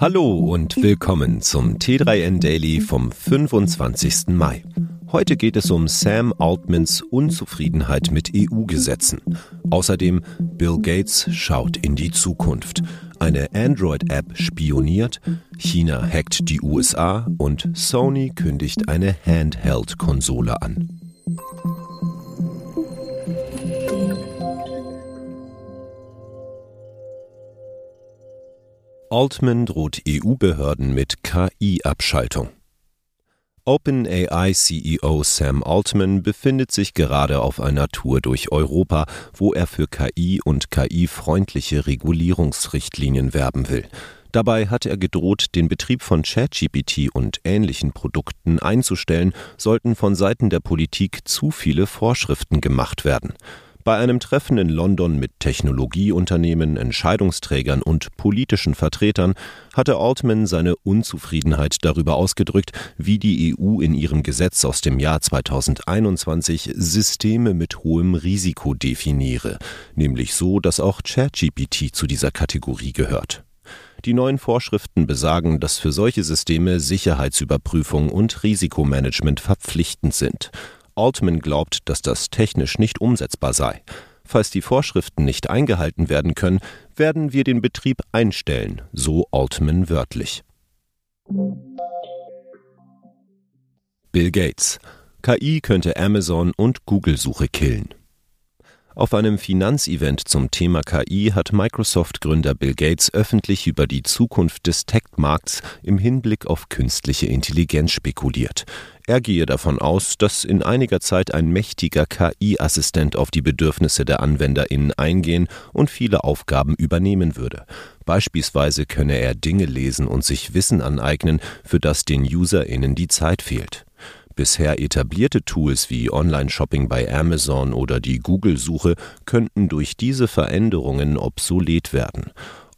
Hallo und willkommen zum T3N Daily vom 25. Mai. Heute geht es um Sam Altmans Unzufriedenheit mit EU-Gesetzen. Außerdem Bill Gates schaut in die Zukunft. Eine Android-App spioniert, China hackt die USA und Sony kündigt eine Handheld-Konsole an. Altman droht EU-Behörden mit KI-Abschaltung. OpenAI-CEO Sam Altman befindet sich gerade auf einer Tour durch Europa, wo er für KI und KI-freundliche Regulierungsrichtlinien werben will. Dabei hat er gedroht, den Betrieb von ChatGPT und ähnlichen Produkten einzustellen, sollten von Seiten der Politik zu viele Vorschriften gemacht werden. Bei einem Treffen in London mit Technologieunternehmen, Entscheidungsträgern und politischen Vertretern hatte Altman seine Unzufriedenheit darüber ausgedrückt, wie die EU in ihrem Gesetz aus dem Jahr 2021 Systeme mit hohem Risiko definiere, nämlich so, dass auch ChatGPT zu dieser Kategorie gehört. Die neuen Vorschriften besagen, dass für solche Systeme Sicherheitsüberprüfung und Risikomanagement verpflichtend sind. Altman glaubt, dass das technisch nicht umsetzbar sei. Falls die Vorschriften nicht eingehalten werden können, werden wir den Betrieb einstellen, so Altman wörtlich. Bill Gates. KI könnte Amazon und Google-Suche killen. Auf einem Finanzevent zum Thema KI hat Microsoft-Gründer Bill Gates öffentlich über die Zukunft des Tech-Markts im Hinblick auf künstliche Intelligenz spekuliert. Er gehe davon aus, dass in einiger Zeit ein mächtiger KI-Assistent auf die Bedürfnisse der AnwenderInnen eingehen und viele Aufgaben übernehmen würde. Beispielsweise könne er Dinge lesen und sich Wissen aneignen, für das den UserInnen die Zeit fehlt. Bisher etablierte Tools wie Online-Shopping bei Amazon oder die Google-Suche könnten durch diese Veränderungen obsolet werden.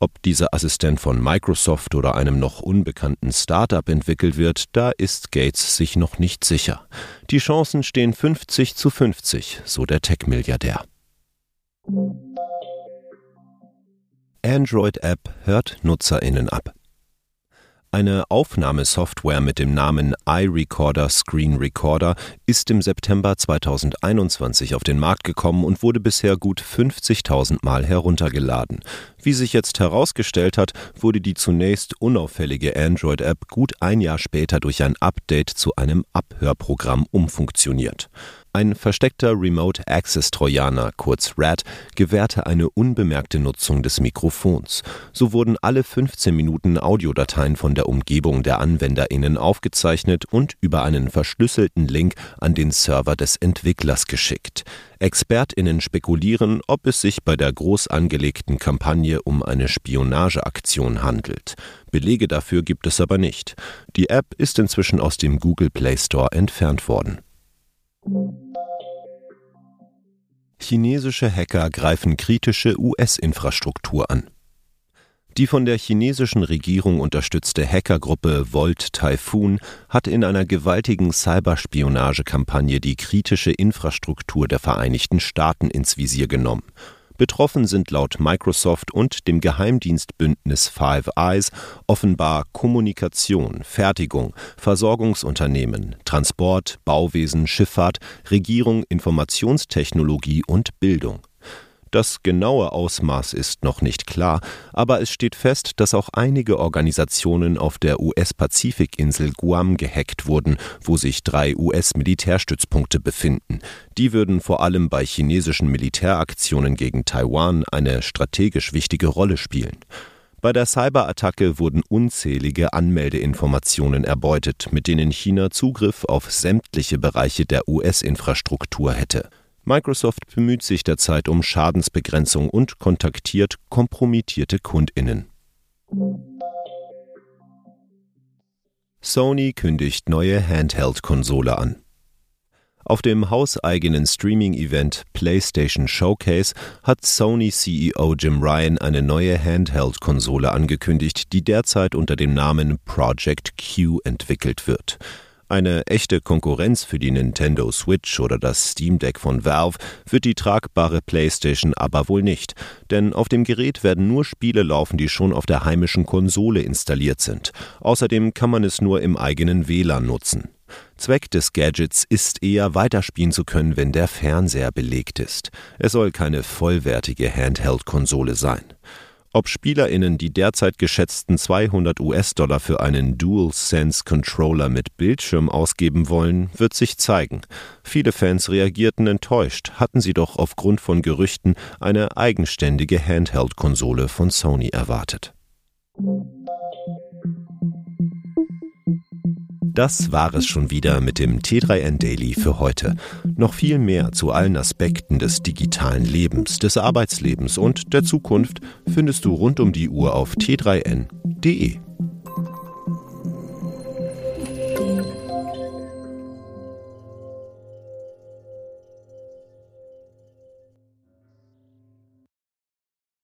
Ob dieser Assistent von Microsoft oder einem noch unbekannten Startup entwickelt wird, da ist Gates sich noch nicht sicher. Die Chancen stehen 50 zu 50, so der Tech-Milliardär. Android-App hört Nutzerinnen ab. Eine Aufnahmesoftware mit dem Namen iRecorder Screen Recorder ist im September 2021 auf den Markt gekommen und wurde bisher gut 50.000 Mal heruntergeladen. Wie sich jetzt herausgestellt hat, wurde die zunächst unauffällige Android-App gut ein Jahr später durch ein Update zu einem Abhörprogramm umfunktioniert. Ein versteckter Remote Access Trojaner, kurz RAT, gewährte eine unbemerkte Nutzung des Mikrofons. So wurden alle 15 Minuten Audiodateien von der Umgebung der AnwenderInnen aufgezeichnet und über einen verschlüsselten Link an den Server des Entwicklers geschickt. ExpertInnen spekulieren, ob es sich bei der groß angelegten Kampagne um eine Spionageaktion handelt. Belege dafür gibt es aber nicht. Die App ist inzwischen aus dem Google Play Store entfernt worden. Chinesische Hacker greifen kritische US-Infrastruktur an. Die von der chinesischen Regierung unterstützte Hackergruppe Volt Typhoon hat in einer gewaltigen Cyberspionagekampagne die kritische Infrastruktur der Vereinigten Staaten ins Visier genommen. Betroffen sind laut Microsoft und dem Geheimdienstbündnis Five Eyes offenbar Kommunikation, Fertigung, Versorgungsunternehmen, Transport, Bauwesen, Schifffahrt, Regierung, Informationstechnologie und Bildung. Das genaue Ausmaß ist noch nicht klar, aber es steht fest, dass auch einige Organisationen auf der US-Pazifikinsel Guam gehackt wurden, wo sich drei US-Militärstützpunkte befinden. Die würden vor allem bei chinesischen Militäraktionen gegen Taiwan eine strategisch wichtige Rolle spielen. Bei der Cyberattacke wurden unzählige Anmeldeinformationen erbeutet, mit denen China Zugriff auf sämtliche Bereiche der US-Infrastruktur hätte. Microsoft bemüht sich derzeit um Schadensbegrenzung und kontaktiert kompromittierte Kundinnen. Sony kündigt neue Handheld-Konsole an. Auf dem hauseigenen Streaming-Event PlayStation Showcase hat Sony-CEO Jim Ryan eine neue Handheld-Konsole angekündigt, die derzeit unter dem Namen Project Q entwickelt wird. Eine echte Konkurrenz für die Nintendo Switch oder das Steam Deck von Valve wird die tragbare PlayStation aber wohl nicht, denn auf dem Gerät werden nur Spiele laufen, die schon auf der heimischen Konsole installiert sind. Außerdem kann man es nur im eigenen WLAN nutzen. Zweck des Gadgets ist eher weiterspielen zu können, wenn der Fernseher belegt ist. Es soll keine vollwertige Handheld-Konsole sein. Ob SpielerInnen die derzeit geschätzten 200 US-Dollar für einen DualSense-Controller mit Bildschirm ausgeben wollen, wird sich zeigen. Viele Fans reagierten enttäuscht, hatten sie doch aufgrund von Gerüchten eine eigenständige Handheld-Konsole von Sony erwartet. Das war es schon wieder mit dem T3N Daily für heute. Noch viel mehr zu allen Aspekten des digitalen Lebens, des Arbeitslebens und der Zukunft findest du rund um die Uhr auf t3n.de.